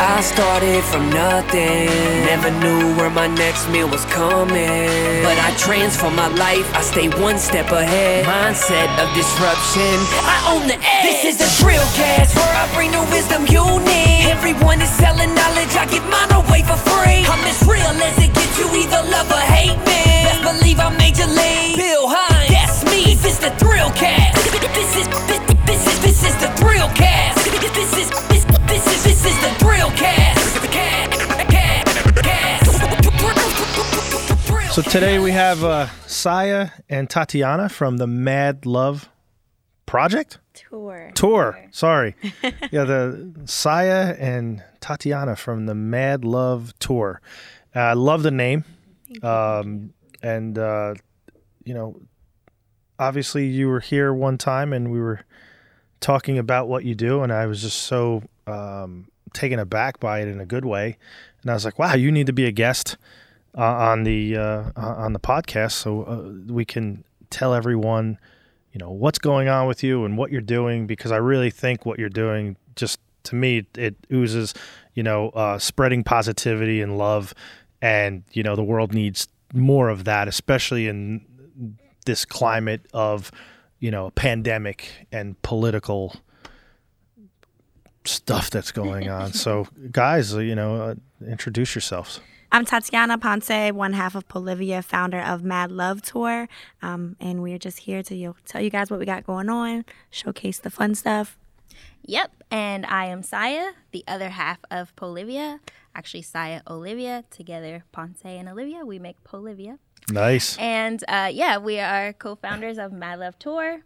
I started from nothing. Never knew where my next meal was coming. But I transform my life, I stay one step ahead. Mindset of disruption, I own the edge. This is a thrill cast where I bring the wisdom you need. Everyone is selling knowledge, I give mine away for free. I'm as real as it gets, you either love or hate me. Best believe I'm major league. Bill Hines, that's me. This is the thrill cast. This is this, this is this is the thrill cast. This is this this is this is the thrill cast. So today we have uh, Saya and Tatiana from the Mad Love Project Tour. Tour. Sorry, yeah, the Saya and Tatiana from the Mad Love Tour. Uh, I love the name, um, and uh, you know, obviously you were here one time and we were talking about what you do, and I was just so um, taken aback by it in a good way, and I was like, wow, you need to be a guest uh, on the uh, on the podcast so uh, we can tell everyone you know what's going on with you and what you're doing because I really think what you're doing just to me it oozes you know uh, spreading positivity and love. And you know the world needs more of that especially in this climate of you know pandemic and political stuff that's going on so guys you know uh, introduce yourselves I'm Tatiana Ponce, one half of Polivia, founder of Mad Love Tour. Um, and we're just here to you know, tell you guys what we got going on, showcase the fun stuff. Yep, and I am Saya, the other half of Polivia. Actually, Saya Olivia, together Ponce and Olivia, we make Polivia. nice And uh, yeah, we are co founders of Mad Love Tour,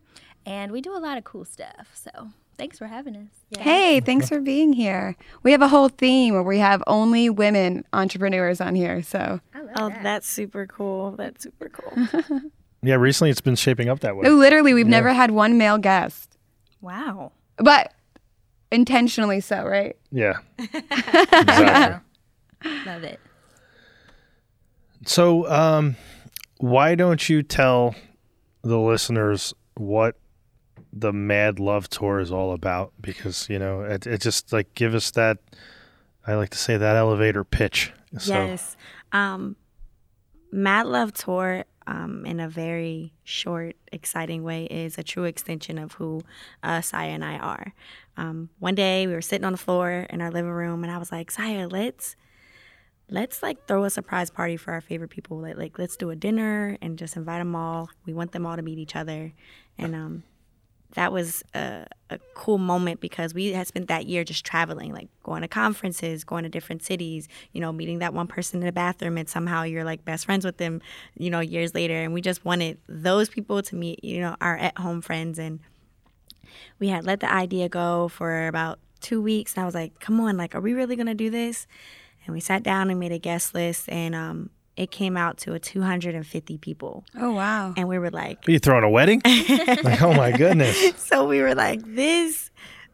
and we do a lot of cool stuff. So thanks for having us. Yeah. Hey, thanks for being here. We have a whole theme where we have only women entrepreneurs on here. So, I love Oh, that. that's super cool. That's super cool. yeah recently it's been shaping up that way no, literally, we've never had one male guest, Wow. but intentionally so, right? Yeah. exactly. Love it. So, um, why don't you tell the listeners what the Mad Love Tour is all about? Because, you know, it, it just like give us that, I like to say that elevator pitch. So, Yes. Um, Mad Love Tour, um, in a very short, exciting way, is a true extension of who uh, Saya and I are. Um, one day we were sitting on the floor in our living room, and I was like, Saya, let's let's like throw a surprise party for our favorite people. Like, like let's do a dinner and just invite them all. We want them all to meet each other, and um, that was a, a cool moment because we had spent that year just traveling, like going to conferences, going to different cities, you know, meeting that one person in the bathroom, and somehow you're like best friends with them, you know, years later. And we just wanted those people to meet, you know, our at home friends. And we had let the idea go for about two weeks. And I was like, come on, like, are we really going to do this? And we sat down and made a guest list, and um, it came out to a 250 people. Oh, wow. And we were like, are you throwing a wedding? like, oh my goodness. so we were like, this,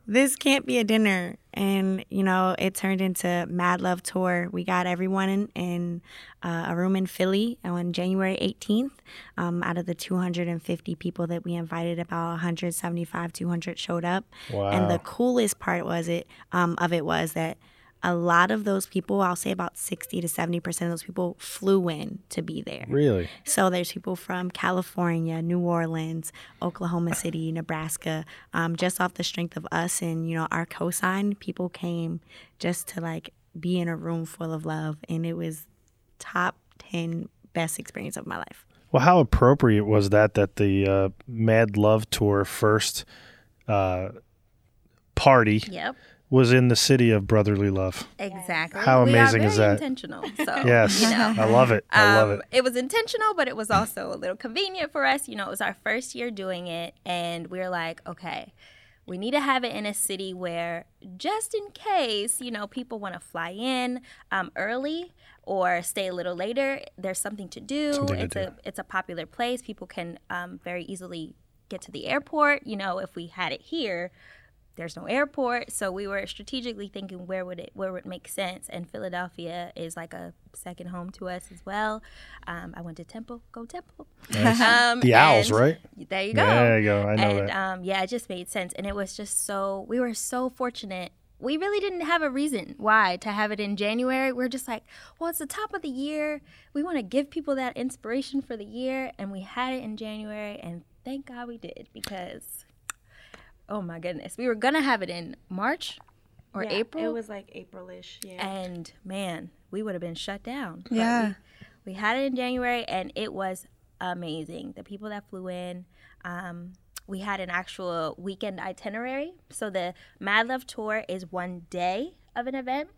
this can't be a dinner. And, you know, it turned into Mad Love Tour. We got everyone in, in uh, a room in Philly on January 18th. Um, out of the 250 people that we invited, about 175, 200 showed up. Wow! And the coolest part was it, um, of it was that a lot of those people, I'll say about 60 to 70% of those people flew in to be there. Really? So there's people from California, New Orleans, Oklahoma City, Nebraska. Um, just off the strength of us and you know our cosign, people came just to like be in a room full of love, and it was top ten best experience of my life. Well, how appropriate was that that the uh, Mad Love Tour first uh, party Yep. Was in the city of brotherly love? Exactly. How we amazing are is that? Intentional. So Yes. you know. I love it. I love Um, it. It was intentional, but it was also a little convenient for us. You know, it was our first year doing it, and we are like, okay, we need to have it in a city where, just in case, you know, people want to fly in um, early or stay a little later, there's something to do. Something to it's do. a it's a popular place. People can um, very easily get to the airport. You know, if we had it here, there's no airport so we were strategically thinking where would it where would it make sense and philadelphia is like a second home to us as well um, i went to temple go temple um, The Owls, right? there you go There you go. I know and that. um, yeah it just made sense and it was just so we were so fortunate we really didn't have a reason why to have it in January. We're just like, well, it's the top of the year. We want to give people that inspiration for the year. And we had it in January. And thank God we did because, oh my goodness, we were going to have it in March or Yeah, April. It was like Aprilish. Yeah. and man, we would have been shut down. Yeah. We, we had it in January and it was amazing. The people that flew in, um, we had an actual weekend itinerary. So the Mad Love Tour is one day of an event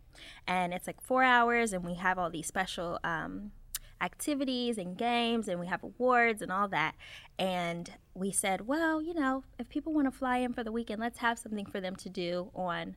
and it's like four hours and we have all these special um, activities and games and we have awards and all that. And we said well you know if people want to fly in for the weekend let's have something for them to do on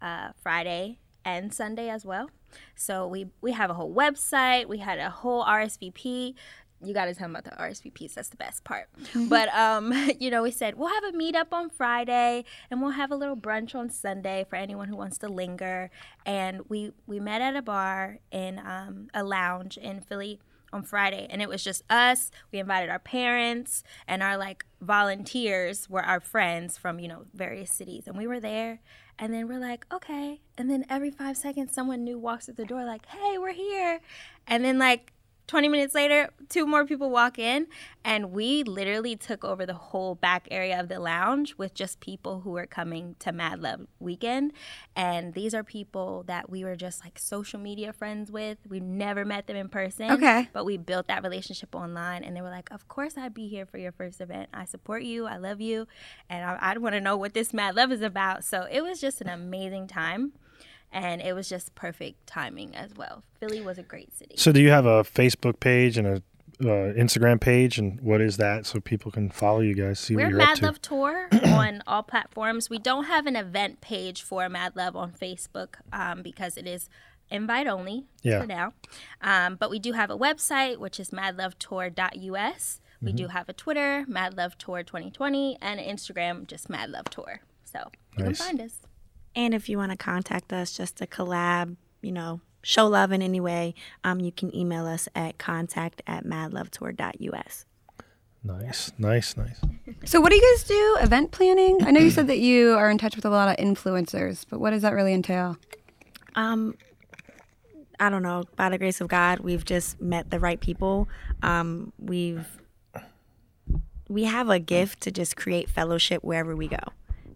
uh, friday and sunday as well. So we we have a whole website. We had a whole rsvp you got to tell them about the RSVPs. That's the best part. but um, you know, we said we'll have a meetup on Friday, and we'll have a little brunch on Sunday for anyone who wants to linger. And we we met at a bar in um, a lounge in Philly on Friday, and it was just us. We invited our parents, and our like volunteers were our friends from you know various cities, and we were there. And then we're like, okay. And then every five seconds, someone new walks through the door, like, hey, we're here. And then like 20 minutes later, two more people walk in, and we literally took over the whole back area of the lounge with just people who were coming to Mad Love weekend. And these are people that we were just like social media friends with. We never met them in person. Okay. But we built that relationship online, and they were like, Of course, I'd be here for your first event. I support you. I love you. And I, I want to know what this Mad Love is about. So it was just an amazing time. And it was just perfect timing as well. Philly was a great city. So, do you have a Facebook page and a uh, Instagram page, and what is that so people can follow you guys, see what We're you're up Mad to? Love Tour on all platforms. We don't have an event page for Mad Love on Facebook um, because it is invite only Yeah. for now. Um, but we do have a website, which is madlovetour.us. We Mm-hmm. do have a Twitter, Mad Love Tour 2020, and an Instagram, just Mad Love Tour. So you Nice. can find us. And if you want to contact us just to collab, you know, show love in any way, um, you can email us at contact at madlovetour.us. Nice, nice, nice. So, what do you guys do? Event planning? I know you said that you are in touch with a lot of influencers, but what does that really entail? Um, I don't know. By the grace of God, we've just met the right people. Um, we've we have a gift to just create fellowship wherever we go.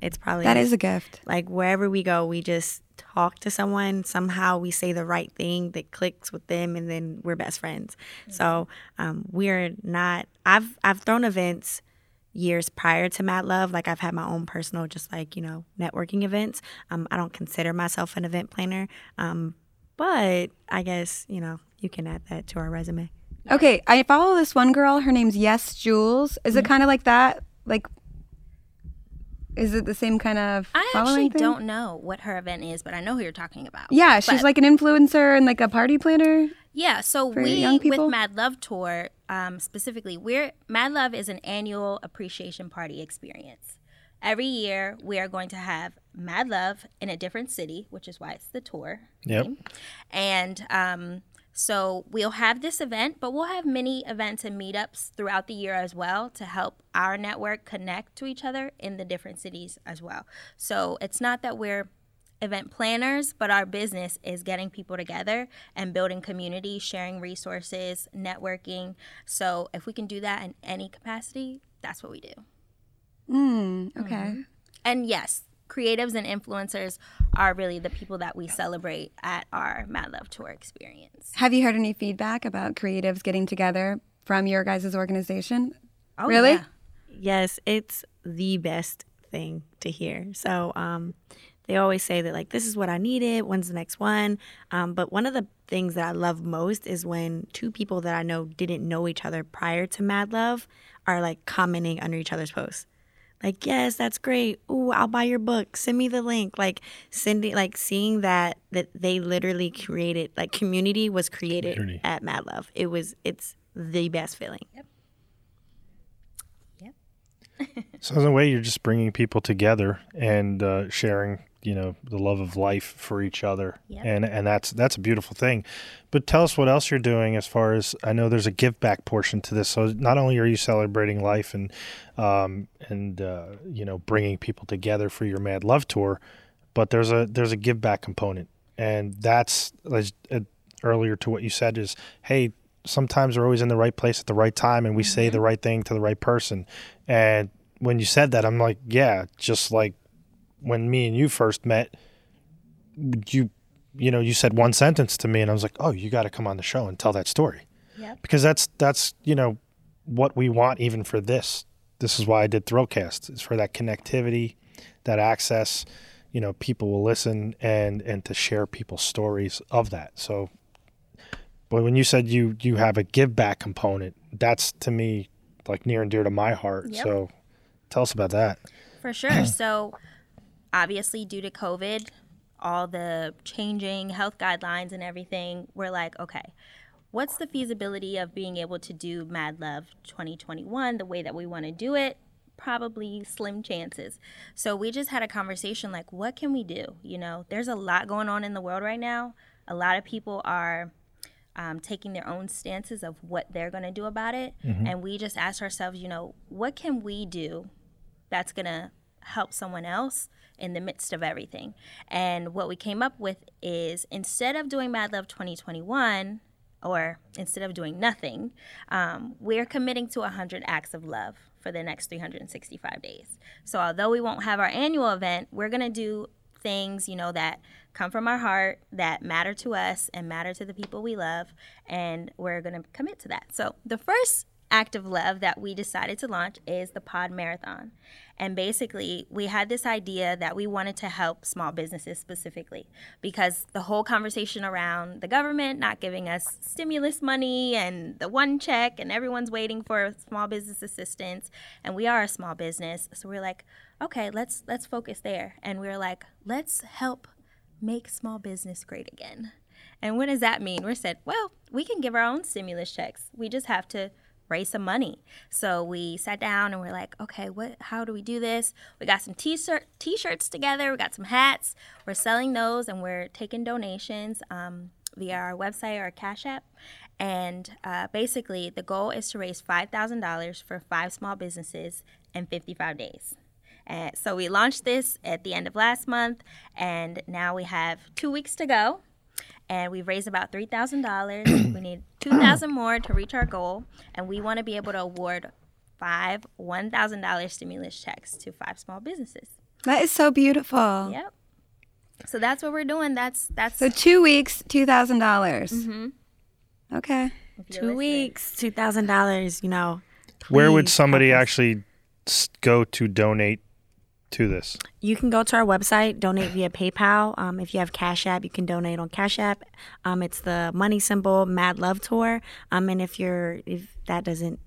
It's probably That is a gift. like wherever we go, we just talk to someone. Somehow we say the right thing that clicks with them, and then we're best friends. So um, we're not. I've I've thrown events years prior to Mad Love. Like I've had my own personal, just like you know, networking events. Um, I don't consider myself an event planner, um, but I guess you know you can add that to our resume. Okay, I follow this one girl. Her name's Yes Jules. Is it Mm-hmm. kind of like that? Like, is it the same kind of I following actually thing? don't know what her event is, but I know who you're talking about. Yeah, she's But- like an influencer and like a party planner. Yeah, so for we young people? with Mad Love Tour um, specifically, we're Mad Love is an annual appreciation party experience. Every year, we are going to have Mad Love in a different city, which is why it's the tour. Yep. name. And um, so we'll have this event, but we'll have many events and meetups throughout the year as well to help our network connect to each other in the different cities as well. So it's not that we're event planners, but our business is getting people together and building community, sharing resources, networking. So if we can do that in any capacity, that's what we do. Mm, okay. Mm-hmm. And yes, creatives and influencers are really the people that we celebrate at our Mad Love Tour experience. Have you heard any feedback about creatives getting together from your guys' organization? Oh, Really? yeah. Yes, it's the best thing to hear. So um, they always say that like this is what I needed. When's the next one? Um, but one of the things that I love most is when two people that I know didn't know each other prior to Mad Love are like commenting under each other's posts. Like yes, that's great. Ooh, I'll buy your book. Send me the link. Like sending, like seeing that that they literally created like community was created Community. at Mad Love. It was it's the best feeling. Yep. Yep. So in a way, you're just bringing people together and uh, sharing, you know, the love of life for each other, Yep. and and that's that's a beautiful thing. But tell us what else you're doing as far as I know. There's a give back portion to this. So not only are you celebrating life and um, and uh, you know bringing people together for your Mad Love tour, but there's a there's a give back component, and that's like, uh, earlier to what you said is, hey, sometimes we're always in the right place at the right time, and we say the right thing to the right person. And when you said that, I'm like, yeah, just like when me and you first met, you you know you said one sentence to me, and I was like, oh, you got to come on the show and tell that story Yep. because that's that's you know what we want even for this. This is why I did Thrillcast. Is for that connectivity, that access. You know, people will listen and and to share people's stories of that. So, but when you said you you have a give back component, that's to me like near and dear to my heart. Yep. So, tell us about that. For sure. so, obviously, due to COVID, all the changing health guidelines and everything, we're like, okay, what's the feasibility of being able to do Mad Love 2021 the way that we want to do it? Probably slim chances. So, we just had a conversation like, what can we do? You know, there's a lot going on in the world right now. A lot of people are um, taking their own stances of what they're going to do about it. And we just asked ourselves, you know, what can we do that's going to help someone else in the midst of everything. And what we came up with is instead of doing Mad Love 2021, or instead of doing nothing, um, we're committing to 100 acts of love for the next 365 days. So although we won't have our annual event, we're going to do things, you know, that come from our heart, that matter to us and matter to the people we love, and we're going to commit to that. So the first act of love that we decided to launch is the Pod Marathon. And basically, we had this idea that we wanted to help small businesses specifically because the whole conversation around the government not giving us stimulus money and the one check, and everyone's waiting for small business assistance, and we are a small business. So we're like, okay, let's let's focus there. And we're like, let's help make small business great again. And what does that mean? We said, well, we can give our own stimulus checks. We just have to raise some money. So we sat down and we're like, okay, what how do we do this? We got some t-shirt t-shirts together, we got some hats. We're selling those and we're taking donations um, via our website or Cash App. And uh, basically, the goal is to raise $5,000 for five small businesses in 55 days. And so we launched this at the end of last month, and now we have two weeks to go. And we've raised about three thousand dollars. we need two thousand more to reach our goal, and we want to be able to award five one thousand dollars stimulus checks to five small businesses. That is so beautiful. Yep. So that's what we're doing. That's that's So two weeks, two thousand dollars. Mm-hmm. Okay. Two listening. weeks, two thousand dollars. You know. Where would somebody actually go to donate to this? You can go to our website, donate via PayPal. Um, if you have Cash App, you can donate on Cash App. Um, it's the money symbol Mad Love Tour. Um, and if you're if that doesn't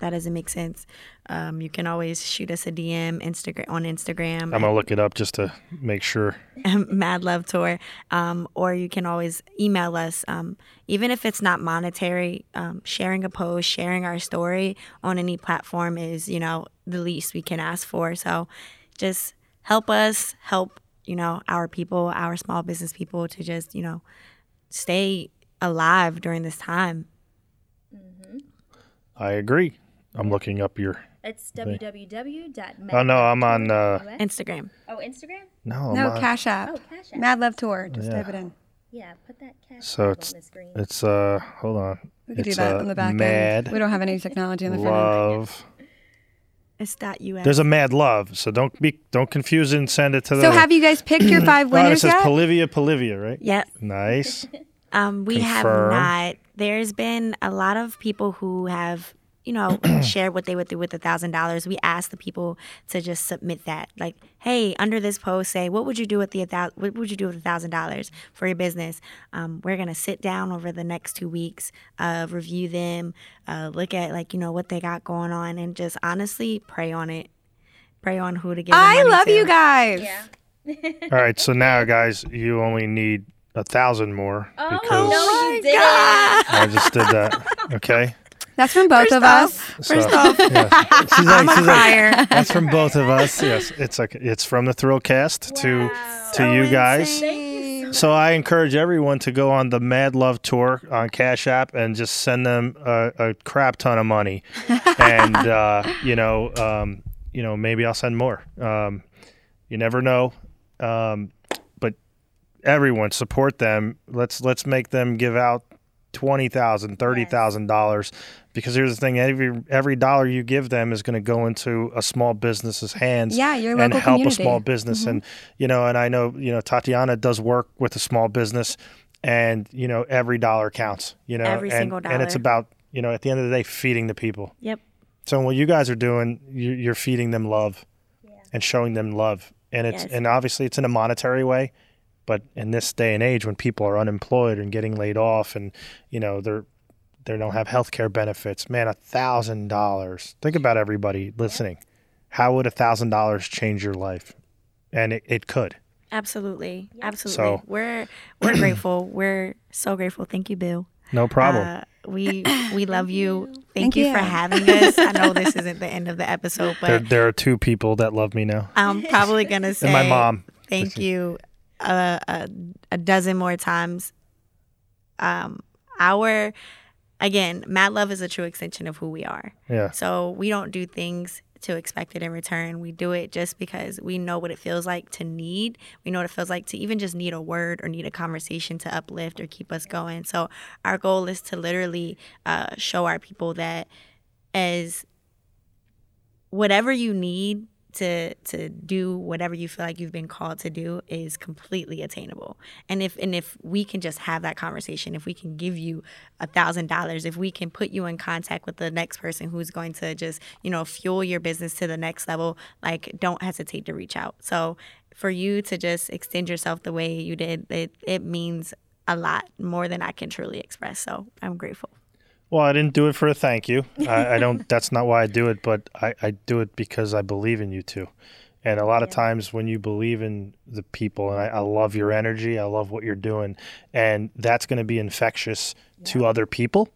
that doesn't make sense, um, you can always shoot us a DM Instagram on Instagram. I'm gonna look it up just to make sure. Mad Love Tour, um, or you can always email us. Um, even if it's not monetary, um, sharing a post, sharing our story on any platform is, you know, the least we can ask for. So just help us, help, you know, our people, our small business people to just, you know, stay alive during this time. I agree. I'm looking up your. It's www.mad. Oh no, I'm on. Uh, Instagram. Oh, Instagram. no, I'm No, on- Cash App. Oh, Cash App. Mad Love Tour. Just Yeah. type it in. Yeah, put that cash So app it's- on the screen. It's uh. Hold on. We could it's do that uh, on the back mad end. We don't have any technology on the front end. love. It's dot US. There's a mad love, so don't be don't confuse it and send it to the. So have you guys picked your five Oh, it winners says yet? Polivia, Polivia, right? Yep. Nice. Um, we Confirm. have not. There's been a lot of people who have, you know, shared what they would do with a thousand dollars. We asked the people to just submit that, like, hey, under this post, say what would you do with the thou- what would you do with a thousand dollars for your business? Um, we're gonna sit down over the next two weeks, uh, review them, uh, look at like you know what they got going on, and just honestly pray on it. Pray on who to give. I money love to. you guys. yeah. All right, so now, guys, you only need a thousand more Oh because no, you didn't. I just did that. Okay. That's from both of us. First off, yeah. she's like, I'm a she's like, that's from both of us. Yes, it's like it's from the Thrillcast to Wow. to you guys. You. So I encourage everyone to go on the Mad Love tour on Cash App and just send them a, a crap ton of money, and uh, you know, um, you know, maybe I'll send more. Um, you never know. Um, but everyone support them. Let's let's make them give out twenty thousand, thirty thousand dollars. Because here's the thing: every every dollar you give them is going to go into a small business's hands. Yeah, your and help community. a small business. Mm-hmm. And you know, and I know you know Tatiana does work with a small business, and you know every dollar counts. You know, Every and, single and it's about you know at the end of the day feeding the people. Yep. So what you guys are doing, you- you're feeding them love, and showing them love, and it's Yes. and obviously it's in a monetary way, but in this day and age when people are unemployed and getting laid off, and you know they're they don't have health care benefits, man, a thousand dollars. Think about everybody listening. How would a thousand dollars change your life? And it, it could. Absolutely. Absolutely. So- we're we're grateful. We're so grateful. Thank you, Bill. No problem. Uh, we we love you. Thank, Thank you, you. for having us. I know this isn't the end of the episode, but there there are two people that love me now, I'm probably gonna say and my mom. thank you uh, a, a dozen more times. Um, our again, Mad Love is a true extension of who we are. Yeah. So we don't do things to expect it in return. We do it just because we know what it feels like to need. We know what it feels like to even just need a word or need a conversation to uplift or keep us going. So our goal is to literally uh, show our people that as whatever you need to to do whatever you feel like you've been called to do is completely attainable. And if and if we can just have that conversation if we can give you a thousand dollars if we can put you in contact with the next person who's going to just you know fuel your business to the next level like don't hesitate to reach out. So for you to just extend yourself the way you did it it means a lot more than i can truly express. So i'm grateful Well, I didn't do it for a thank you. I, I don't. That's not why I do it. But I, I do it because I believe in you too. And a lot of times when you believe in the people, and I, I love your energy, I love what you're doing, and that's going to be infectious to other people.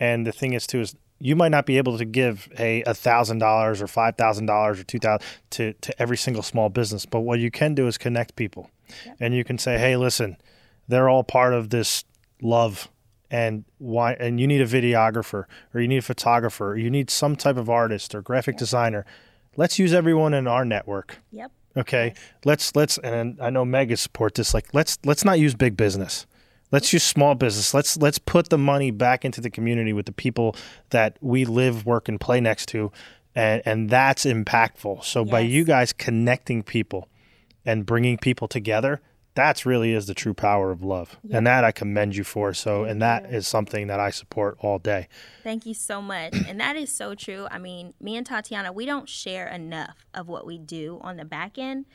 And the thing is too is you might not be able to give a a thousand dollars or five thousand dollars or two thousand to to every single small business, but what you can do is connect people, and you can say, hey, listen, they're all part of this love and why and you need a videographer or you need a photographer or you need some type of artist or graphic designer let's use everyone in our network. Yep. okay? Let's let's and i know mega support this like let's let's not use big business. Let's use small business. Let's let's put the money back into the community with the people that we live work and play next to and and that's impactful. So by you guys connecting people and bringing people together that's really is the true power of love and that i commend you for so and that is something that i support all day Thank you so much. And that is so true. I mean, me and Tatiana, we don't share enough of what we do on the back end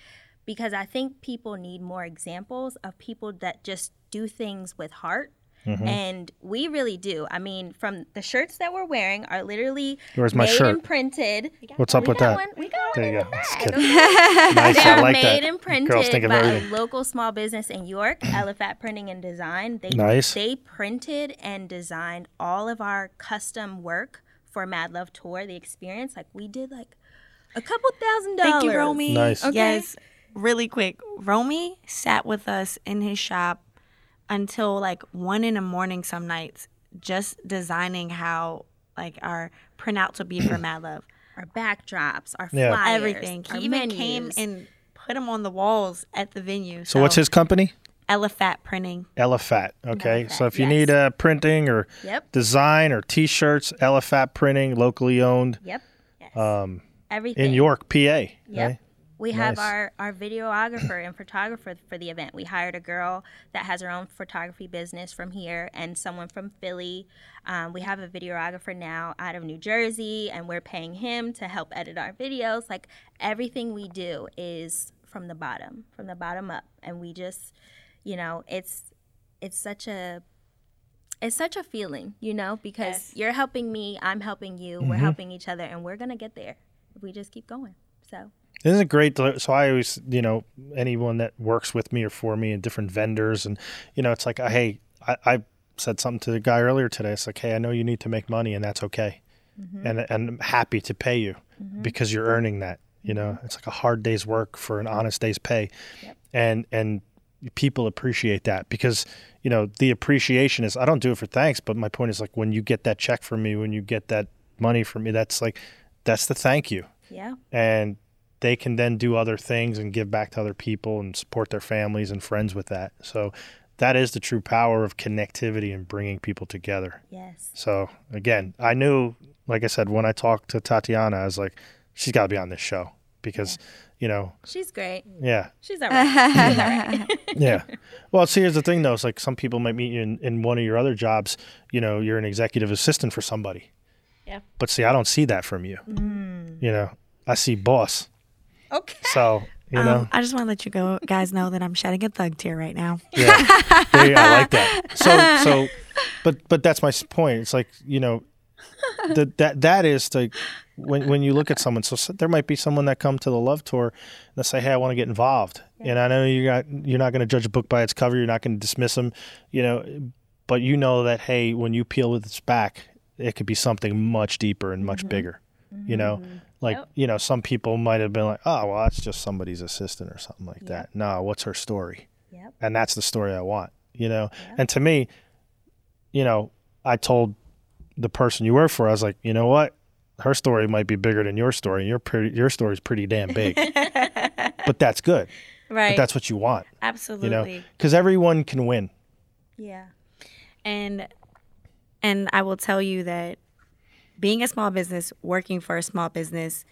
because I think people need more examples of people that just do things with heart. Mm-hmm. And we really do. I mean, from the shirts that we're wearing are literally Where's my made shirt? and printed. what's up We with got that one. We got one there in you the go That's bag. nice They i are like made that and girls think printed of by a local small business in York, Elefat Printing and Design. They Nice. they printed and designed all of our custom work for Mad Love Tour, the experience. Like we did like a couple thousand dollars. Thank you, Romy. Nice. Okay. Yes. Really quick. Romy sat with us in his shop until like one in the morning some nights, just designing how like our printouts would be for Mad Love. Our backdrops, our Yeah. flyers, Everything. He our even menus. came and put them on the walls at the venue. so what's his company Elefat Printing. Elefat. Okay. Elefat, so if you yes. need uh, printing or Yep. design or t-shirts, Elefat Printing, locally owned Yep. Yes. um, Everything. in York, PA. Yep. right? We have our, our videographer and photographer for the event. We hired a girl that has her own photography business from here and someone from Philly. Um, we have a videographer now out of New Jersey, and we're paying him to help edit our videos. Like everything we do is from the bottom, from the bottom up, and we just, you know, it's it's such a it's such a feeling, you know, because Yes. you're helping me, I'm helping you, Mm-hmm. we're helping each other, and we're gonna get there if we just keep going. So. Isn't it great? To, so I always, you know, anyone that works with me or for me and different vendors, and you know, it's like, hey, I, I said something to the guy earlier today. It's like, hey, I know you need to make money, and that's okay, mm-hmm. and and I'm happy to pay you mm-hmm. because you're earning that. You know, mm-hmm. it's like a hard day's work for an honest day's pay, and and people appreciate that because you know the appreciation is I don't do it for thanks, but my point is like when you get that check from me, when you get that money from me, that's like that's the thank you Yeah. and they can then do other things and give back to other people and support their families and friends with that. So that is the true power of connectivity and bringing people together. Yes. So again, I knew, like I said, when I talked to Tatiana, I was like, she's got to be on this show because, you know, She's great. yeah, She's all right. She's all right. yeah. Well, see, here's the thing, though. It's like some people might meet you in, in one of your other jobs. You know, you're an executive assistant for somebody. Yeah. But see, I don't see that from you. Mm. You know, I see boss. Okay. So, you know, Um, I just want to let you go, guys know that I'm shedding a thug tear right now. yeah, There you- I like that. So, so, but but that's my point. It's like you know, the, that that is like when when you look at someone. So, s there might be someone that come to the love tour and say, "Hey, I want to get involved." And I know you got you're not going to judge a book by its cover. You're not going to dismiss them, you know, but you know that hey, when you peel with its back, it could be something much deeper and much bigger. You know, like Yep. you know, some people might have been like, "Oh, well, that's just somebody's assistant or something like that." No, what's her story? Yep. and that's the story I want, you know. And to me, you know, I told the person you work for, I was like, you know what, her story might be bigger than your story. Your pretty, your story's pretty damn big, but that's good. Right. But that's what you want, Absolutely. you know, because everyone can win. Yeah. and and I will tell you that being a small business, working for a small business,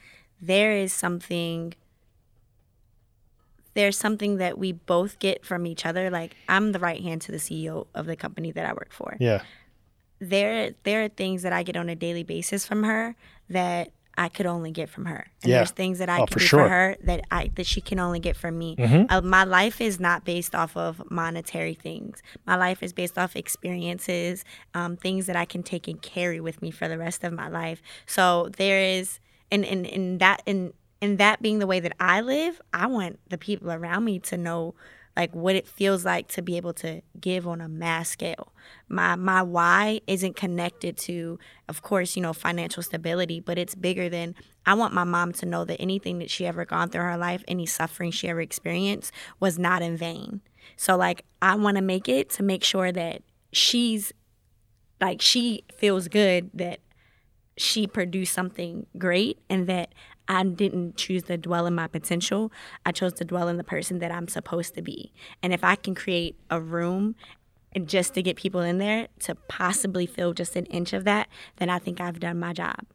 there is something there's something that we both get from each other. Like I'm the right hand to the CEO of the company that I work for. Yeah, There there are things that I get on a daily basis from her that I could only get from her. And Yeah. there's things that I Oh, can do sure. for her that I that she can only get from me. Mm-hmm. Uh, my life is not based off of monetary things. My life is based off experiences, um, things that I can take and carry with me for the rest of my life. So there is, and in, in that in in that being the way that I live, I want the people around me to know like what it feels like to be able to give on a mass scale. My my why isn't connected to of course, you know, financial stability, but it's bigger than I want my mom to know that anything that she ever gone through in her life, any suffering she ever experienced was not in vain. So like I want to make it to make sure that she's like she feels good that she produced something great and that I didn't choose to dwell in my potential. I chose to dwell in the person that I'm supposed to be. And if I can create a room and just to get people in there to possibly feel just an inch of that, then I think I've done my job.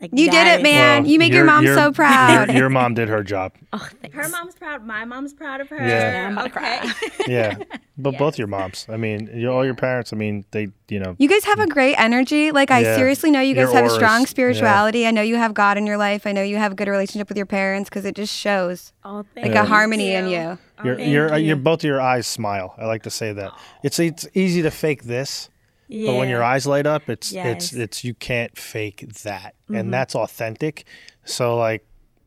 Like You did it, man. Well, you make your you're- mom you're- so proud. Your, your mom did her job. Oh, thanks. Her mom's proud. My mom's proud of her. Yeah. Now I'm about to okay. Yeah, but both your moms. I mean, you, all your parents. I mean, they, you know, You guys have a great energy. Like I Yeah. seriously know you guys Your have a auras. strong Yeah. spirituality. I know you have God in your life. I know you have a good relationship with your parents because it just shows Oh, like Yeah. a harmony in you. you. Oh, your, thank your, you. your, both of your eyes smile. I like to say that. It's it's easy to fake this, but when your eyes light up, it's Yes. it's it's you can't fake that, Mm-hmm. and that's authentic. So like,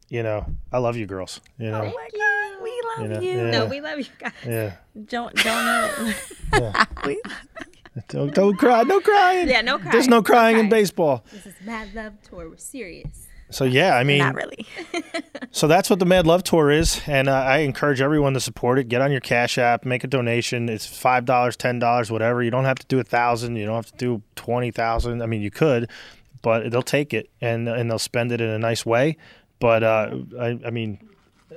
you know, I love you girls. You know, we love You know, you. yeah. No, we love you guys. yeah. Don't don't know. Don't, don't cry. No crying. Yeah, no crying. There's no crying in crying. baseball. This is Mad Love Tour. We're serious. So yeah, I mean, Not really. So that's what the Mad Love Tour is, and uh, I encourage everyone to support it. Get on your Cash App, make a donation. It's five dollars, ten dollars, whatever. You don't have to do a thousand. You don't have to do twenty thousand. I mean, you could, but they'll take it and and they'll spend it in a nice way. But uh, I, I mean,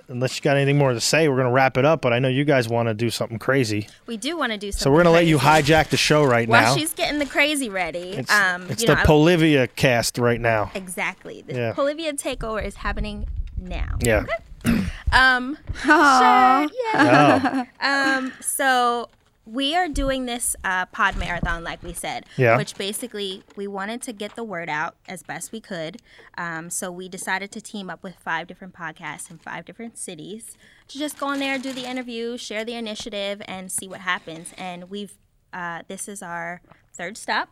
unless you got anything more to say, we're gonna wrap it up. But I know you guys want to do something crazy, We do want to do something. so we're gonna let you hijack the show right While now. While she's getting the crazy ready, It's, um, it's you the know, I- Polivia cast right now. exactly. The Yeah. Polivia takeover is happening now. Yeah. Um, Aw. sure, yeah. Oh, Um, so we are doing this uh, pod marathon, like we said, Yeah. which basically we wanted to get the word out as best we could. Um, so we decided to team up with five different podcasts in five different cities to just go in there, do the interview, share the initiative, and see what happens. And we've uh, this is our third stop,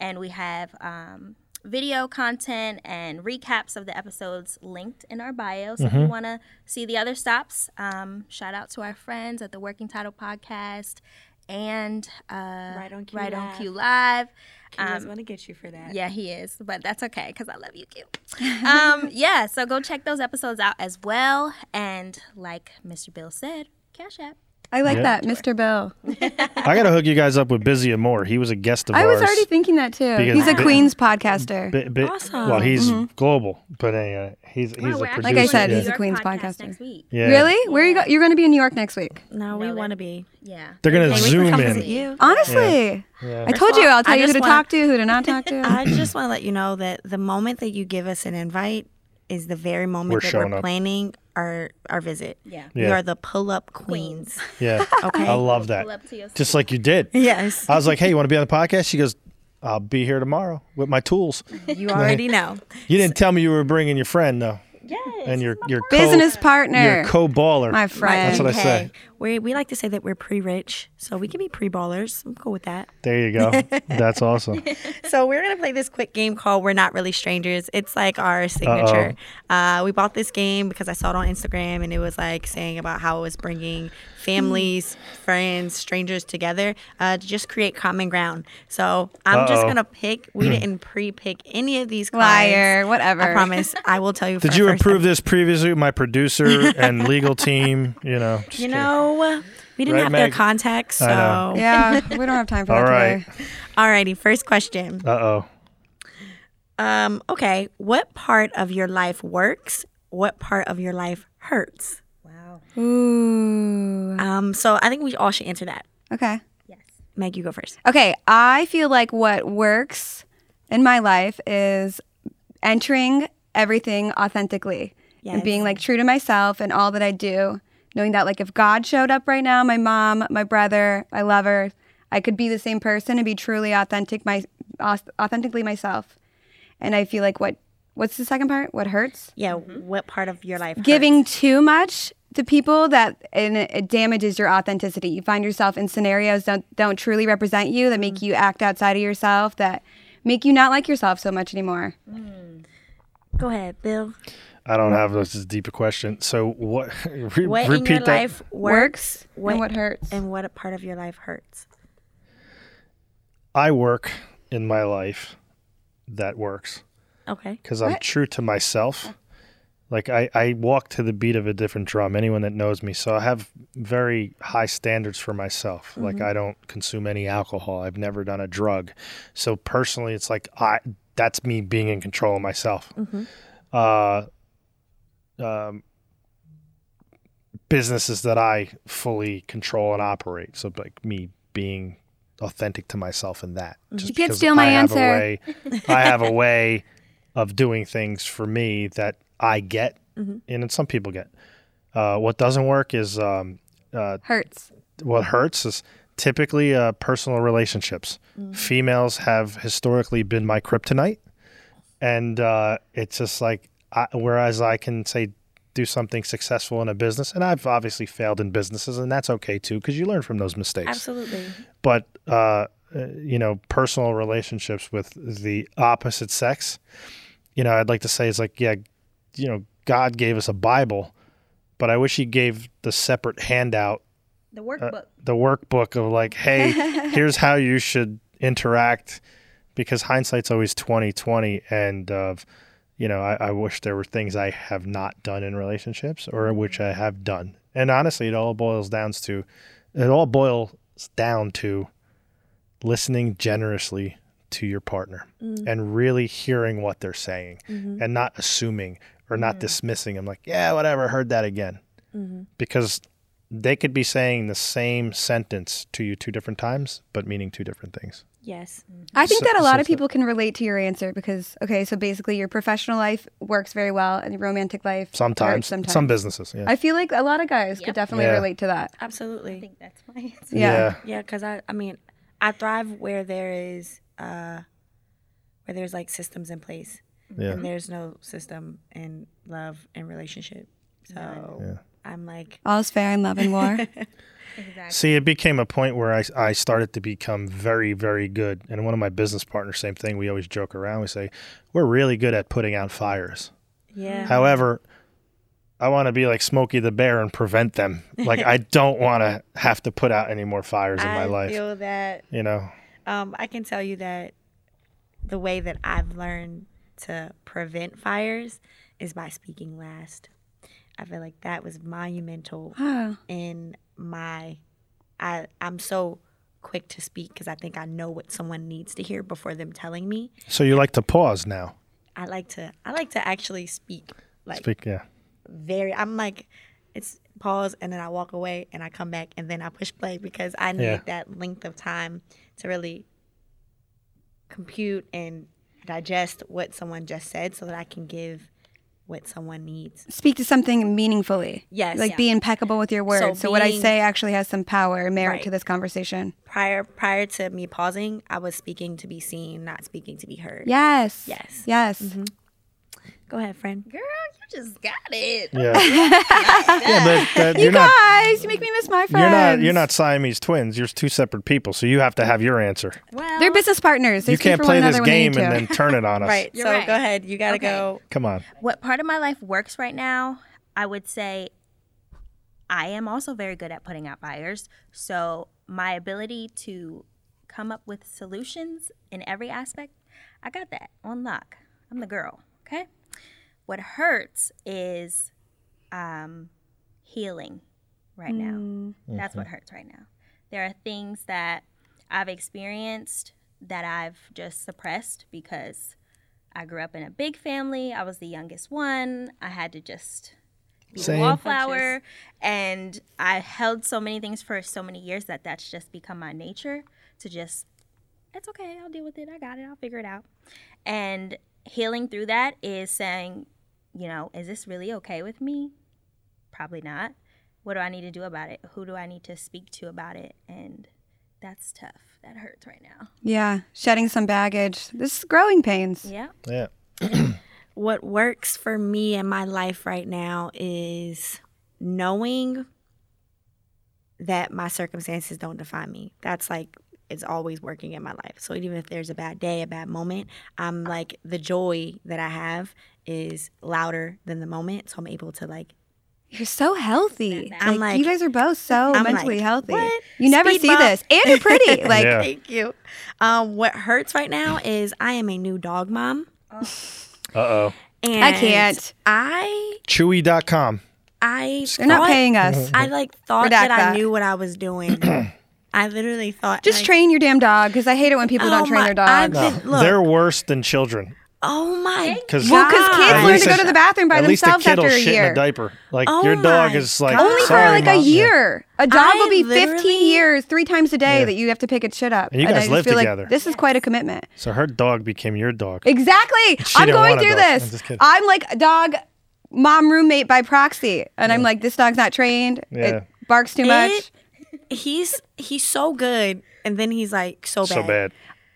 and we have. Um, Video content and recaps of the episodes linked in our bio. So if Mm-hmm. you want to see the other stops, um, shout out to our friends at the Working Title Podcast and uh, Right on Q Right on Live. Q Live. I was Um, going to get you for that. yeah, he is, but that's okay because I love you, Q. um, yeah, so go check those episodes out as well. And like Mr. Bill said, Cash App. I like Yeah. that, Mr. Bell. I gotta hook you guys up with Busy and More. He was a guest of I ours. was already thinking that too. Because He's a Bi- Queens podcaster. Bi- bi- Awesome. Well, he's mm-hmm. global, but anyway, he's he's Wow, a we're producer. Like I said, doing he's a Queens podcaster. next week. Yeah. Really? Where you go? You're going to be in New York next week. No, we want to be. Yeah. They're gonna Hey, we zoom come in. visit you. Honestly, Yeah. I told you I'll tell I you who just to wanna- talk to, who to not talk to. I just want to let you know that the moment that you give us an invite is the very moment We're that showing we're up. planning our our visit. Yeah. We are the pull up queens. Yeah, Okay. I love that. Pull up to your Just like you did. Yes. I was like, "Hey, you want to be on the podcast?" She goes, "I'll be here tomorrow with my tools." You already know. You didn't tell me you were bringing your friend though, Yes. and your your co- Business partner. your co-baller. My friend. That's what I say. We we like to say that we're pre rich, so we can be pre ballers. I'm cool with that. There you go. That's awesome. So we're gonna play this quick game called "We're Not Really Strangers." It's like our signature. Uh, we bought this game because I saw it on Instagram, and it was like saying about how it was bringing families, friends, strangers together uh, to just create common ground. So I'm just Uh-oh. gonna pick. We didn't pre-pick any of these cards. Liar, whatever. I promise. I will tell you. Did the you first approve time. this previously my producer and legal team? You know. just You kidding. Know, we didn't Right, have their Meg? contacts. So, Yeah, we don't have time for All that right. today. alrighty. First question. Uh oh. Um, okay, what part of your life works? What part of your life hurts? Wow. Ooh. Um, so I think we all should answer that. Okay. Yes. Meg, you go first. Okay, I feel like what works in my life is entering everything authentically and being like true to myself and all that I do. Knowing that like if God showed up right now, my mom, my brother, I love her, I could be the same person and be truly authentic my authentically myself. And I feel like what what's the second part? What hurts? Yeah, what part of your life? giving hurts? too much to people that and it damages your authenticity. You find yourself in scenarios that don't, don't truly represent you, that make mm. you act outside of yourself, that make you not like yourself so much anymore. Mm. Go ahead, Bill. I don't have this is a deeper question. So what? Re- What repeat in your that. life works? Works and what hurts. And what part of your life hurts? I work in my life that works Okay. because I'm true to myself. Like I, I walk to the beat of a different drum. Anyone that knows me, so I have very high standards for myself. Like I don't consume any alcohol. I've never done a drug. So personally, it's like I that's me being in control of myself. Uh, um, businesses that I fully control and operate. So like me being authentic to myself in that. Just You can't steal my I have answer. way- I have a way of doing things for me that I get, and some people get. Uh, what doesn't work is um, uh, Hurts. what hurts is typically uh, personal relationships. Females have historically been my kryptonite, and uh, it's just like I, whereas I can say do something successful in a business, and I've obviously failed in businesses, and that's okay too because you learn from those mistakes Absolutely. but uh, uh, you know, personal relationships with the opposite sex, you know, I'd like to say it's like, yeah, you know, God gave us a Bible, but I wish He gave the separate handout, The workbook. the workbook of like, hey, here's how you should interact, because hindsight's always twenty twenty, and uh, you know, I, I wish there were things I have not done in relationships or mm-hmm. which I have done, and honestly, it all boils down to, it all boils down to listening generously to your partner mm. and really hearing what they're saying mm-hmm. and not assuming or not mm. dismissing them like yeah whatever heard that again. Mm-hmm. Because they could be saying the same sentence to you two different times but meaning two different things Yes. I think So- that a lot so of people can relate to your answer because okay, so basically your professional life works very well and your romantic life sometimes, sometimes. some businesses yeah I feel like a lot of guys could definitely Yeah. relate to that. Absolutely. I think that's my answer. Yeah. Yeah, because I, I mean, I thrive where there is, uh, where there's like systems in place, yeah and there's no system in love and relationship. So Yeah. I'm like, All's fair in love and war. Exactly. See, it became a point where I, I started to become very, very good. And one of my business partners, same thing. We always joke around. We say, we're really good at putting out fires. yeah, However, I want to be like Smokey the Bear and prevent them. Like, I don't want to have to put out any more fires in my I life. I feel that you know? um, I can tell you that the way that I've learned to prevent fires is by speaking last. I feel like that was monumental in my I I'm so quick to speak because I think I know what someone needs to hear before them telling me. So you like to pause now? I like to I like to actually speak like Speak. Yeah. very I'm like it's pause and then I walk away and I come back and then I push play because I need Yeah. that length of time to really compute and digest what someone just said so that I can give what someone needs. Speak to something meaningfully. Yes. Like Yeah. be impeccable with your words. So, what I say actually has some power and merit Right. to this conversation. Prior prior to me pausing, I was speaking to be seen, not speaking to be heard. Yes. Yes. Yes. Mm-hmm. Go ahead, friend. Girl, you just got it. Yeah. yeah, but that, You you're not. guys, you make me miss my friends. You're not. You're not Siamese twins. You're two separate people. So you have to have your answer. Well, They're business partners. They you can't play this another when they game and then turn it on us. Right. You're so right. go ahead. You gotta Okay. go. Come on. what part of my life works right now, I would say I am also very good at putting out fires. So my ability to come up with solutions in every aspect, I got that on lock. I'm the girl. Okay. What hurts is um, healing right now. That's what hurts right now. There are things that I've experienced that I've just suppressed because I grew up in a big family. I was the youngest one. I had to just be Same. the wallflower, and I held so many things for so many years that that's just become my nature to just. It's okay. I'll deal with it. I got it. I'll figure it out. And healing through that is saying, you know, is this really okay with me? Probably not. What do I need to do about it? Who do I need to speak to about it? And that's tough. That hurts right now. Yeah, shedding some baggage. This is growing pains. Yeah. Yeah. What works for me in my life right now is knowing that my circumstances don't define me. That's like it's always working in my life. So even if there's a bad day, a bad moment, I'm like the joy that I have is louder than the moment. So I'm able to like You're so healthy. I'm like, you guys are both so I'm mentally like, healthy. what? You never Speed see bump. this, and you're pretty. Like Yeah. Thank you. Um, what hurts right now is I am a new dog mom. Uh oh. And I can't. I Chewy.com. I they're not paying us. I like thought Redact that I that. knew what I was doing. I literally thought Just like, train your damn dog because I hate it when people don't Oh train my- their I dogs. look, They're worse than children. Oh my Because Well, because kids learn to go to the bathroom by at least a themselves kid after will a shit in year. a diaper. Like Oh your dog is like God. Only for sorry, like a Mom. Yeah. year. A dog I will be 15 years, three times a day Yeah. that you have to pick its shit up. And you I guys just live feel like together. this is quite a commitment. So her dog became your dog. Exactly. She I'm going through dog. I'm this. just. I'm like a dog mom roommate by proxy. And I'm like, this dog's not trained. Yeah. It barks too much. It- he's he's so good and then he's like so bad. So bad.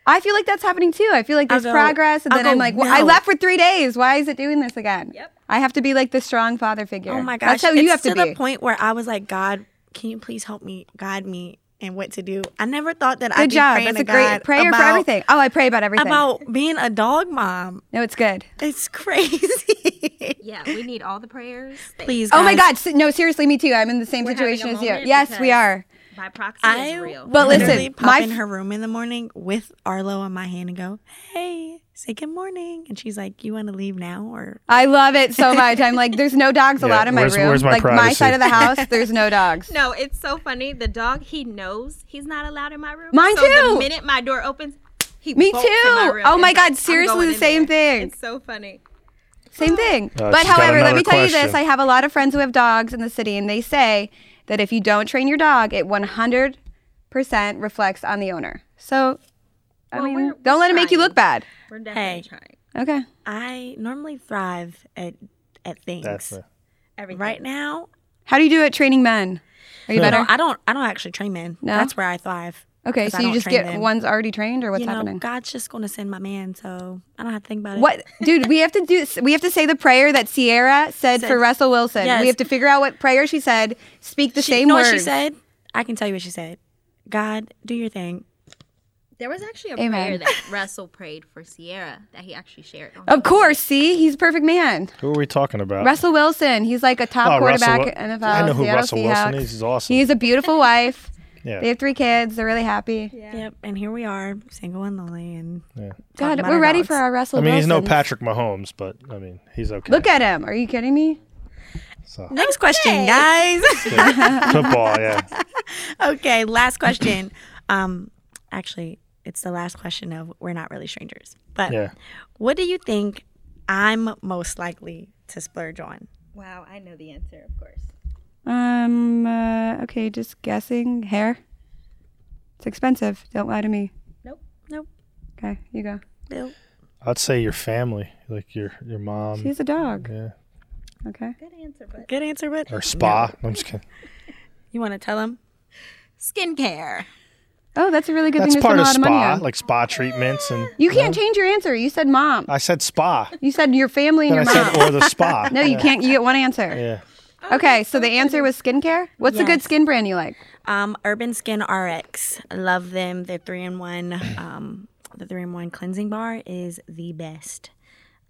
I feel like that's happening too. I feel like there's go- progress, and I'll then I'm like, well, I left for three days. Why is it doing this again? Yep. I have to be like the strong father figure. Oh my gosh. That's how it's you have to, to, be. the point where I was like, God, can you please help me, guide me and what to do? I never thought that I'd Good be job. praying That's to a great God prayer for everything. Oh, I pray about everything. About being a dog mom. no, it's good. It's crazy. Yeah, we need all the prayers. Please, Oh my. God. s- No, seriously, me too. I'm in the same We're situation as you. Yes, we are. By proxy I is real. But listen, pop my in her room in the morning with Arlo on my hand and go, "Hey, say good morning," and she's like, "You want to leave now or?" I love it so much. I'm like, there's no dogs Yeah, allowed in my room. my like my side of the house, there's no dogs. No, it's so funny. The dog, he knows he's not allowed in my room. Mine so too. The minute my door opens, he Me bolts in my too. room Oh my God, I'm seriously the same there. thing. It's so funny. Same thing. Uh, but however, let another me tell you this. I have a lot of friends who have dogs in the city, and they say that if you don't train your dog, it 100% reflects on the owner. So, I Well, mean, we're- don't let it make you look bad. We're definitely Hey. trying. Okay. I normally thrive at at things. That's the, Everything. right now, How do you do it training men? Are you better? no, I don't. I don't actually train men. No? That's where I thrive. Okay, 'Cause so you just get men. ones already trained, or what's you know, happening? God's just going to send my man, so I don't have to think about it. What, dude? We have to do. We have to say the prayer that Sierra said, Said- for Russell Wilson. Yes. We have to figure out what prayer she said. Speak the She, same you know words. what she said? I can tell you what she said. God, do your thing. There was actually a Amen. prayer that Russell prayed for Sierra that he actually shared. On Of course. See, he's a perfect man. who are we talking about? Russell Wilson. He's like a top Oh, quarterback Russell- NFL. I know who Seattle Russell Wilson is. He's awesome. He has a beautiful wife. Yeah. They have three kids. They're really happy. Yep. And here we are, single and lonely, and yeah. talking God, we're ready dogs. for our Russell I mean, he's no Patrick Mahomes, but I mean, he's okay. Look at him. Are you kidding me? So Next question, guys. football, yeah. okay, last question. Um, actually, it's the last question of we're not really strangers. But Yeah. what do you think I'm most likely to splurge on? Wow, I know the answer, of course. Um. Uh, okay, just guessing. Hair. It's expensive. Don't lie to me. Nope. Nope. Okay, you go. Bill. I'd say your family, like your your mom. She's a dog. yeah. Okay. Good answer, but Good answer, but Or spa. I'm just kidding. you want to tell him? skincare. Oh, that's a really good That's thing to part spend a of lot of money spa, on. like spa treatments and you can't change your answer. You said mom. I said spa. You said your family and Then I your mom. said or the spa. no, you Yeah. can't. You get one answer. Yeah. Okay, so the answer was skincare. What's a good Yes. skin brand you like? Um, Urban Skin RX. I love them. They're three in one. Um, the three in one cleansing bar is the best.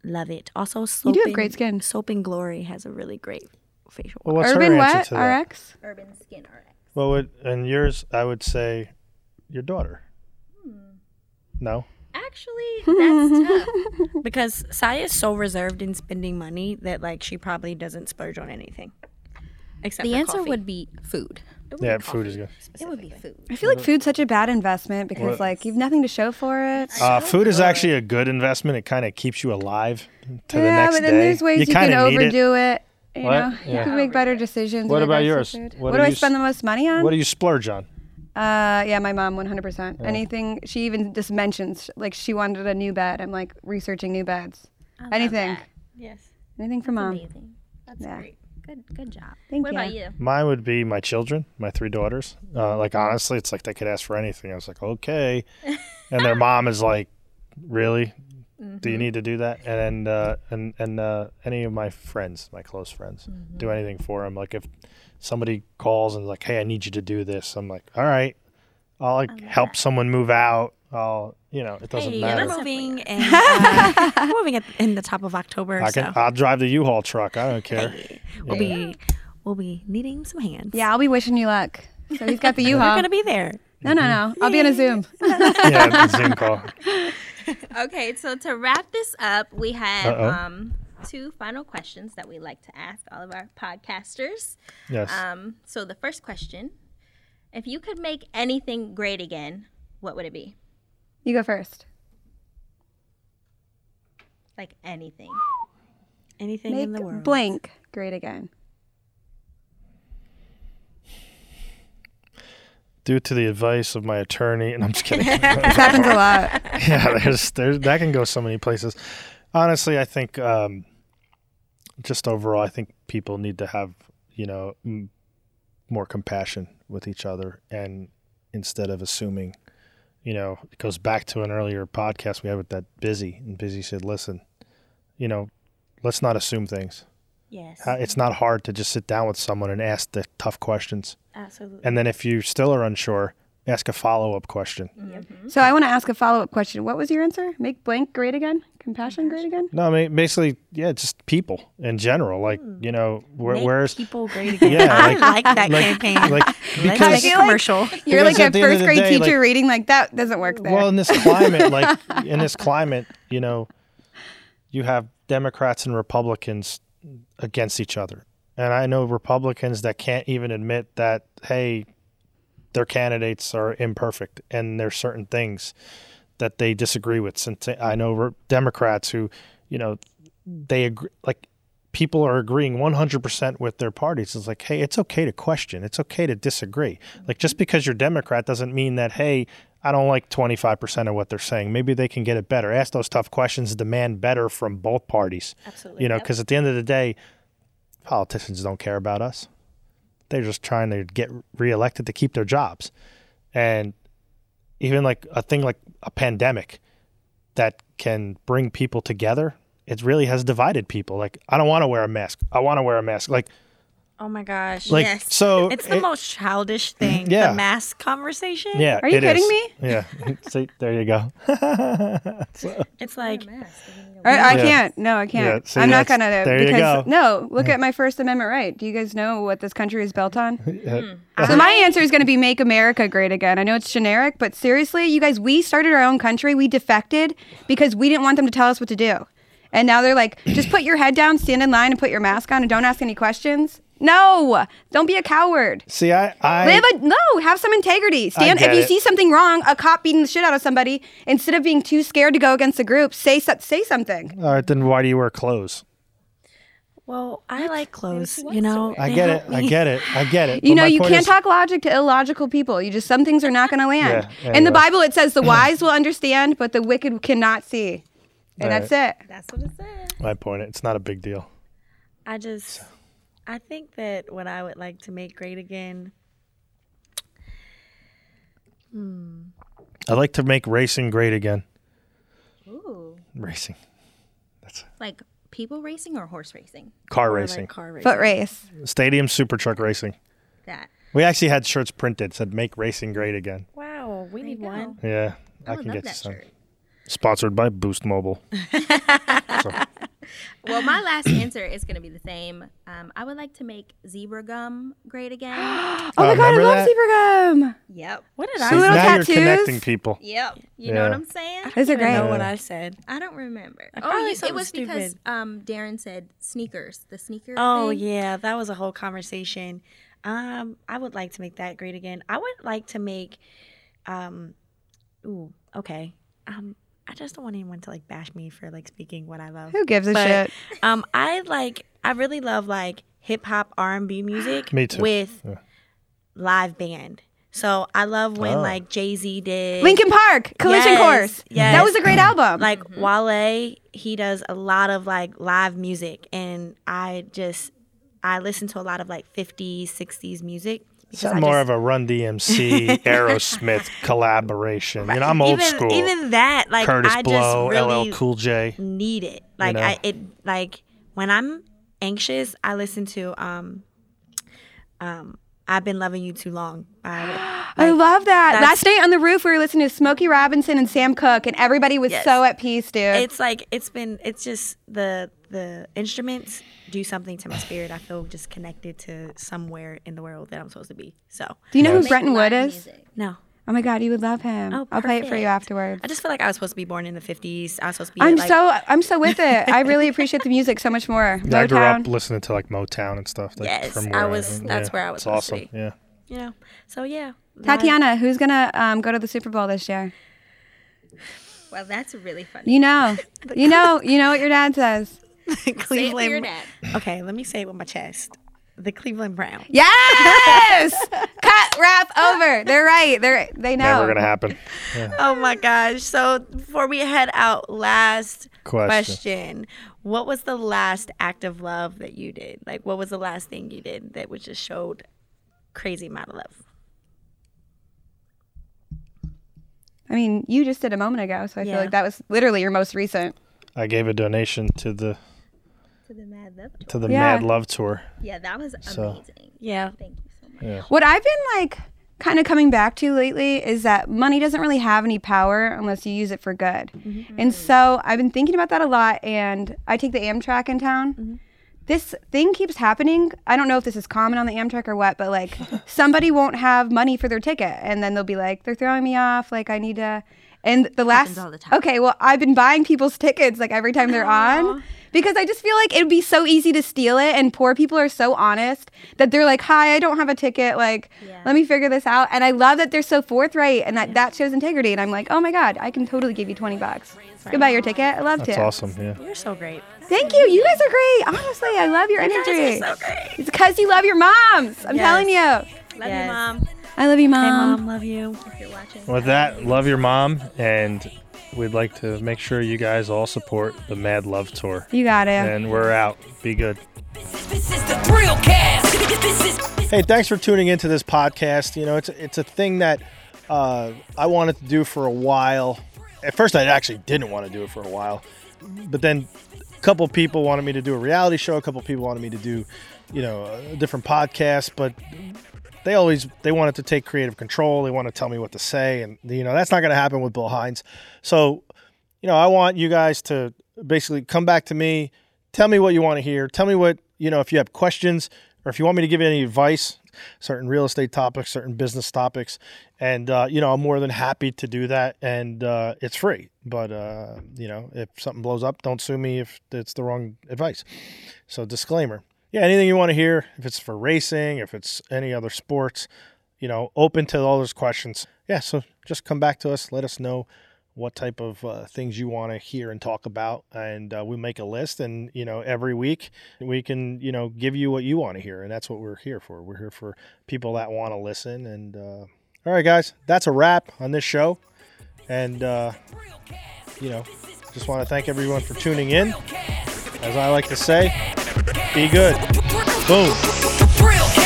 Love it. Also, soap do have and- great skin. Soap and Glory has a really great facial. Well, what's Urban her answer what? to that? RX. Urban Skin RX. What would and yours? I would say your daughter. Hmm. No. Actually, that's tough. because Saya is so reserved in spending money that like she probably doesn't splurge on anything. Except The for answer coffee. would be food. Yeah, food is good. It would be food. I feel like food's such a bad investment because What? like you've nothing to show for it. Uh, food is actually a good investment. It kind of keeps you alive to the yeah, next but then day. there's ways you, can kinda it. overdo it. You What? know, you can make better decisions. What about yours? food. What What, do do I you s- spend the most money on? What do you splurge on? Uh, yeah, my mom, 100%. Anything, she even just mentions, like, she wanted a new bed. I'm like researching new beds. Anything. Yes. Anything for mom. Amazing. That's Yeah. great. Good good job. Thank what you. about you? Mine would be my children, my three daughters. Uh, like honestly, it's like they could ask for anything. I was like, okay, and their mom is like, really? Do you need to do that? And uh, and and uh, any of my friends, my close friends, do anything for them. Like if somebody calls and like, hey, I need you to do this, I'm like, all right, I'll like help someone move out. I'll you know, it doesn't Hey, matter. we're moving in, uh, moving at, in the top of October, I so can I'll drive the U-Haul truck. I don't care. we'll be we'll be needing some hands. Yeah, I'll be wishing you luck. So he's got the U-Haul. we're gonna be there. no, no, no. I'll be on a Zoom. yeah, the Zoom call. Okay, so to wrap this up, we have Uh-oh. um, two final questions that we like to ask all of our podcasters. Yes. Um, so the first question: If you could make anything great again, what would it be? You go first. Like anything. Anything in the world. blank great again. Due to the advice of my attorney, and I'm just kidding. This happens a lot. yeah, there's, there's that can go so many places. Honestly, I think um, just overall, I think people need to have you know m- more compassion with each other, and instead of assuming, you know, it goes back to an earlier podcast we had with that busy, and busy said, "Listen, you know, let's not assume things. Yes. Uh, It's not hard to just sit down with someone and ask the tough questions, Absolutely. and then if you still are unsure, ask a follow up question." Mm-hmm. So I want to ask a follow-up question. What was your answer? Make blank great again? Compassion great again? No, I mean basically, yeah, just people in general. Like hmm. you know, where, Make where's people great again. Yeah, I like- like that like campaign. like Let's because make a commercial. You're Because like a at the end of first grade day, teacher like- reading like that doesn't work there. well in this climate, like in this climate, you know, you have Democrats and Republicans against each other, and I know Republicans that can't even admit that hey, their candidates are imperfect and there's certain things that they disagree with. Since I know Democrats who, you know, they agree like people are agreeing 100% with their parties. It's like hey it's okay to question. It's okay to disagree. Like just because you're democrat doesn't mean that hey i don't like 25% of what they're saying. Maybe they can get it better. Ask those tough questions demand better from both parties. Absolutely. you know because at the end of the day politicians don't care about us they're just trying to get reelected to keep their jobs and even like a thing like a pandemic that can bring people together it really has divided people like i don't want to wear a mask i want to wear a mask like Oh my gosh. like Yes. so It's the it- most childish mm-hmm. thing. Yeah. The mask conversation. yeah Are you it kidding is. me? yeah see there you go It's like I, I Yeah. can't. No, I can't. Yeah, see, I'm not gonna. there you because go. no, look at my First Amendment right. Do you guys know what this country is built on? So uh-huh. my answer is going to be make America great again. I know it's generic, but seriously, you guys, we started our own country. We defected because we didn't want them to tell us what to do. And now they're like, just put your head down, stand in line, and put your mask on, and don't ask any questions. No, don't be a coward. See, I, I They have a, no, have some integrity. Stand if you it. see something wrong, a cop beating the shit out of somebody, instead of being too scared to go against the group, say say something. all right. Then why do you wear clothes? Well, I like clothes. wants You know, I get help it. I get it. I get it. You But know, you can't is- talk logic to illogical people. You just some things are not going to land. Yeah, yeah, In the. Bible, it says the wise will understand, but the wicked cannot see, and Right. that's it. That's what it says. My point. It's not a big deal. I just, I think that what I would like to make great again. I like to make racing great again. Ooh. Racing, That's Like people racing or horse racing? car or, racing, like car racing. Foot race. stadium super truck racing. That. We actually had shirts printed said "Make racing great again." Wow, we need you go. one. Yeah, I, I, would can love get you that some. shirt. Sponsored by Boost Mobile. Well, my last answer is going to be the same. Um, I would like to make zebra gum great again. Oh, Oh, my god, I love that? zebra gum. yep. What did See, I little now tattoos? you're connecting people. Yep. You Yeah. know what I'm saying? Those are I don't know great. what I said. I don't remember. I oh, probably you- it was something because stupid. um, Darren said sneakers. The sneaker. Oh thing. yeah, that was a whole conversation. Um, I would like to make that great again. I would like to make, um, ooh, okay. Um, I just don't want anyone to like bash me for like speaking what I love. Who gives a But, shit? Um, I like, I really love like hip hop R and B music. Me too. With Yeah. live band. So I love when Oh. like Jay Z did Linkin Park, Collision Yes, Course. yes. That was a great album. like Wale, he does a lot of like live music, and I just I listen to a lot of like 50s, 60s music. Because Sound I more just- of a Run DMC Aerosmith collaboration. You know, I'm old even, school. Even that, like Curtis I Blow, just really LL Cool J. need it. Like know? I it like when I'm anxious, I listen to um um I've been loving you too long. by- I love that. Last night on the roof, we were listening to Smokey Robinson and Sam Cooke, and everybody was Yes. so at peace, dude. it's like it's been it's just the the instruments do something to my spirit. I feel just connected to somewhere in the world that I'm supposed to be. So Do you know who Nice. Brenton Wood is? music. no. Oh my God, you would love him. Oh, I'll play it for you afterwards. I just feel like I was supposed to be born in the 50s. I was supposed to be I'm like, so I'm so with it. I really appreciate the music so much more. Yeah, I grew up Motown. listening to like Motown and stuff. Like, Yes, from I where was- that's yeah, where I was It's supposed to awesome. be. Yeah. you know. So yeah. Tatiana, who's gonna um, go to the Super Bowl this year? Well, that's really funny. You know, you know, you know what your dad says. Say it Cleveland. your dad. Okay, let me say it with my chest. The Cleveland Browns. Yes, cut, wrap, over. They're right. They're they know. Never gonna happen. Oh my gosh. So before we head out, last Question. question. What was the last act of love that you did? Like what was the last thing you did that was just showed crazy amount of love? I mean, you just did a moment ago, so I Yeah. feel like that was literally your most recent. I gave a donation to the To the Mad Love Tour. to the Yeah. Mad Love Tour. Yeah, that was So- amazing. Yeah. Thank you so much. Yeah. What I've been like kind of coming back to lately is that money doesn't really have any power unless you use it for good. Mm-hmm. And so I've been thinking about that a lot and I take the Amtrak in town. Mm-hmm. This thing keeps happening. I don't know if this is common on the Amtrak or what, but like somebody won't have money for their ticket and then they'll be like they're throwing me off like I need to and the last all the time. Okay, well, I've been buying people's tickets like every time they're on because I just feel like it would be so easy to steal it and poor people are so honest that they're like, "Hi, I don't have a ticket. Like, Yeah. let me figure this out." And I love that they're so forthright and that that shows integrity and I'm like, "Oh my god, I can totally give you 20 bucks. Goodbye your ticket. I love That's to." awesome. Yeah. You're so great. Thank you. You guys are great. Honestly, I love your energy. You so great. It's cuz you love your moms. I'm Yes. telling you. Love Yes. you, mom. I love you, mom. Hey mom. mom, love you. If you're watching. With that, love your mom, and we'd like to make sure you guys all support the Mad Love Tour. You got it. And we're out. Be good. This is the thrill cast. This is Hey, thanks for tuning into this podcast. You know, it's it's a thing that uh, I wanted to do for a while. At first, I actually didn't want to do it for a while, but then a couple people wanted me to do a reality show. A couple people wanted me to do, you know, a different podcast. But they always they wanted to take creative control. They want to tell me what to say, and you know that's not going to happen with Bill Hines. So, you know, I want you guys to basically come back to me, tell me what you want to hear, tell me what you know if you have questions or if you want me to give you any advice. certain real estate topics, certain business topics, and uh, you know I'm more than happy to do that, and uh, it's free. But uh, you know if something blows up, don't sue me if it's the wrong advice. So disclaimer. Yeah, anything you want to hear, if it's for racing, if it's any other sports, you know, open to all those questions. Yeah, so just come back to us, let us know what type of uh, things you want to hear and talk about and uh, we make a list and you know every week we can you know give you what you want to hear and that's what we're here for we're here for people that want to listen and uh, all right guys that's a wrap on this show and uh, you know just want to thank everyone for tuning in as i like to say be good boom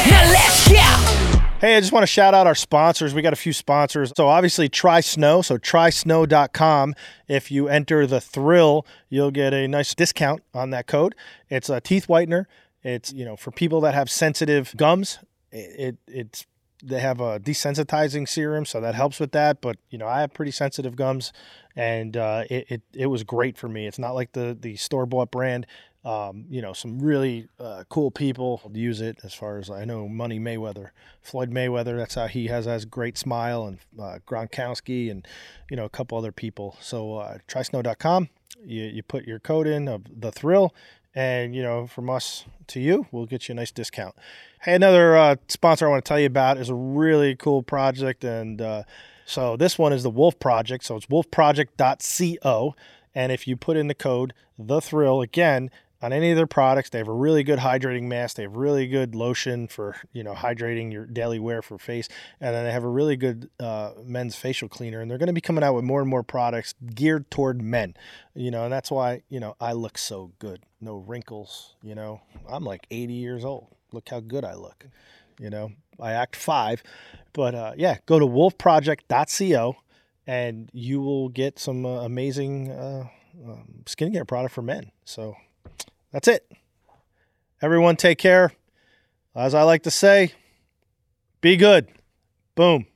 Now let's go. Hey, I just want to shout out our sponsors. We got a few sponsors. So obviously Try Snow, so trysnow.com. If you enter the thrill, you'll get a nice discount on that code. It's a teeth whitener. It's, you know, for people that have sensitive gums, it, it it's they have a desensitizing serum, so that helps with that. But you know, I have pretty sensitive gums, and uh, it, it it was great for me. It's not like the the store bought brand. Um, you know, some really uh, cool people use it. As far as I know, Money Mayweather, Floyd Mayweather. That's how he has has great smile, and uh, Gronkowski, and you know a couple other people. So uh, trysnow.com. You you put your code in of the thrill, and you know from us to you, we'll get you a nice discount. Hey, another uh, sponsor I want to tell you about is a really cool project, and uh, so this one is the Wolf Project. So it's wolfproject.co, and if you put in the code the thrill again on any of their products, they have a really good hydrating mask. They have really good lotion for you know hydrating your daily wear for face, and then they have a really good uh, men's facial cleaner. And they're going to be coming out with more and more products geared toward men. You know, and that's why you know I look so good, no wrinkles. You know, I'm like 80 years old. Look how good I look. You know, I act five, but uh, yeah, go to wolfproject.co and you will get some uh, amazing uh, um, skincare product for men. So that's it. Everyone take care. As I like to say, be good. Boom.